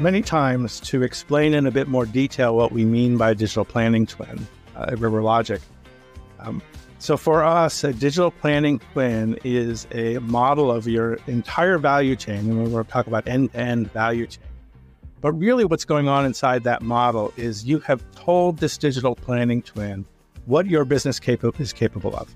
many times to explain in a bit more detail what we mean by digital planning twin uh, at River Logic. Um, so for us, a digital planning twin is a model of your entire value chain, and we're going to talk about end-to-end value chain. But really, what's going on inside that model is you have told this digital planning twin what your business is capable of.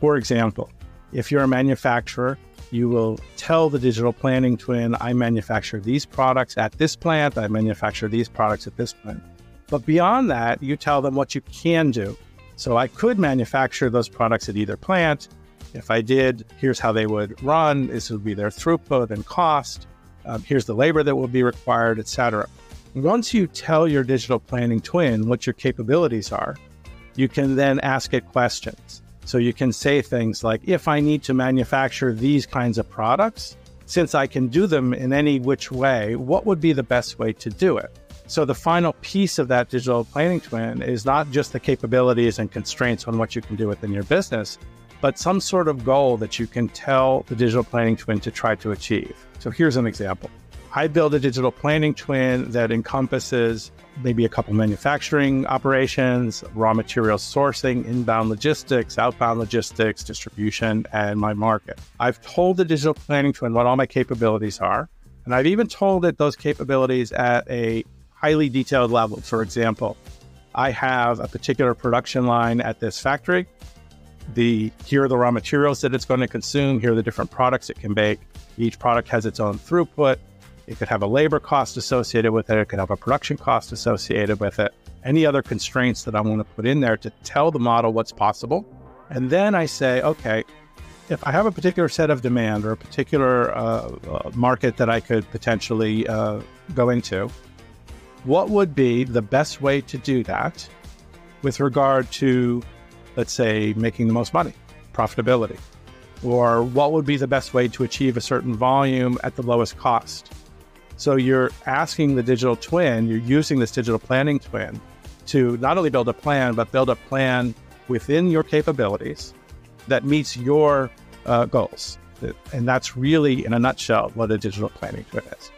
For example, if you're a manufacturer, you will tell the digital planning twin, I manufacture these products at this plant, I manufacture these products at this plant. But beyond that, you tell them what you can do. So I could manufacture those products at either plant. If I did, here's how they would run. This would be their throughput and cost. Um, here's the labor that will be required, etc. Once you tell your digital planning twin what your capabilities are, you can then ask it questions. So you can say things like, if I need to manufacture these kinds of products, since I can do them in any which way, what would be the best way to do it? So the final piece of that digital planning twin is not just the capabilities and constraints on what you can do within your business, but some sort of goal that you can tell the digital planning twin to try to achieve. So here's an example. I build a digital planning twin that encompasses maybe a couple manufacturing operations, raw material sourcing, inbound logistics, outbound logistics, distribution, and my market. I've told the digital planning twin what all my capabilities are. And I've even told it those capabilities at a highly detailed level. For example, I have a particular production line at this factory. The here are the raw materials that it's going to consume. Here are the different products it can make. Each product has its own throughput. It could have a labor cost associated with it. It could have a production cost associated with it. Any other constraints that I want to put in there to tell the model what's possible. And then I say, okay, if I have a particular set of demand or a particular uh, uh, market that I could potentially uh, go into, what would be the best way to do that with regard to, let's say, making the most money, profitability? Or what would be the best way to achieve a certain volume at the lowest cost? So you're asking the digital twin, you're using this digital planning twin to not only build a plan, but build a plan within your capabilities that meets your uh, goals. And that's really, in a nutshell, what a digital planning twin is.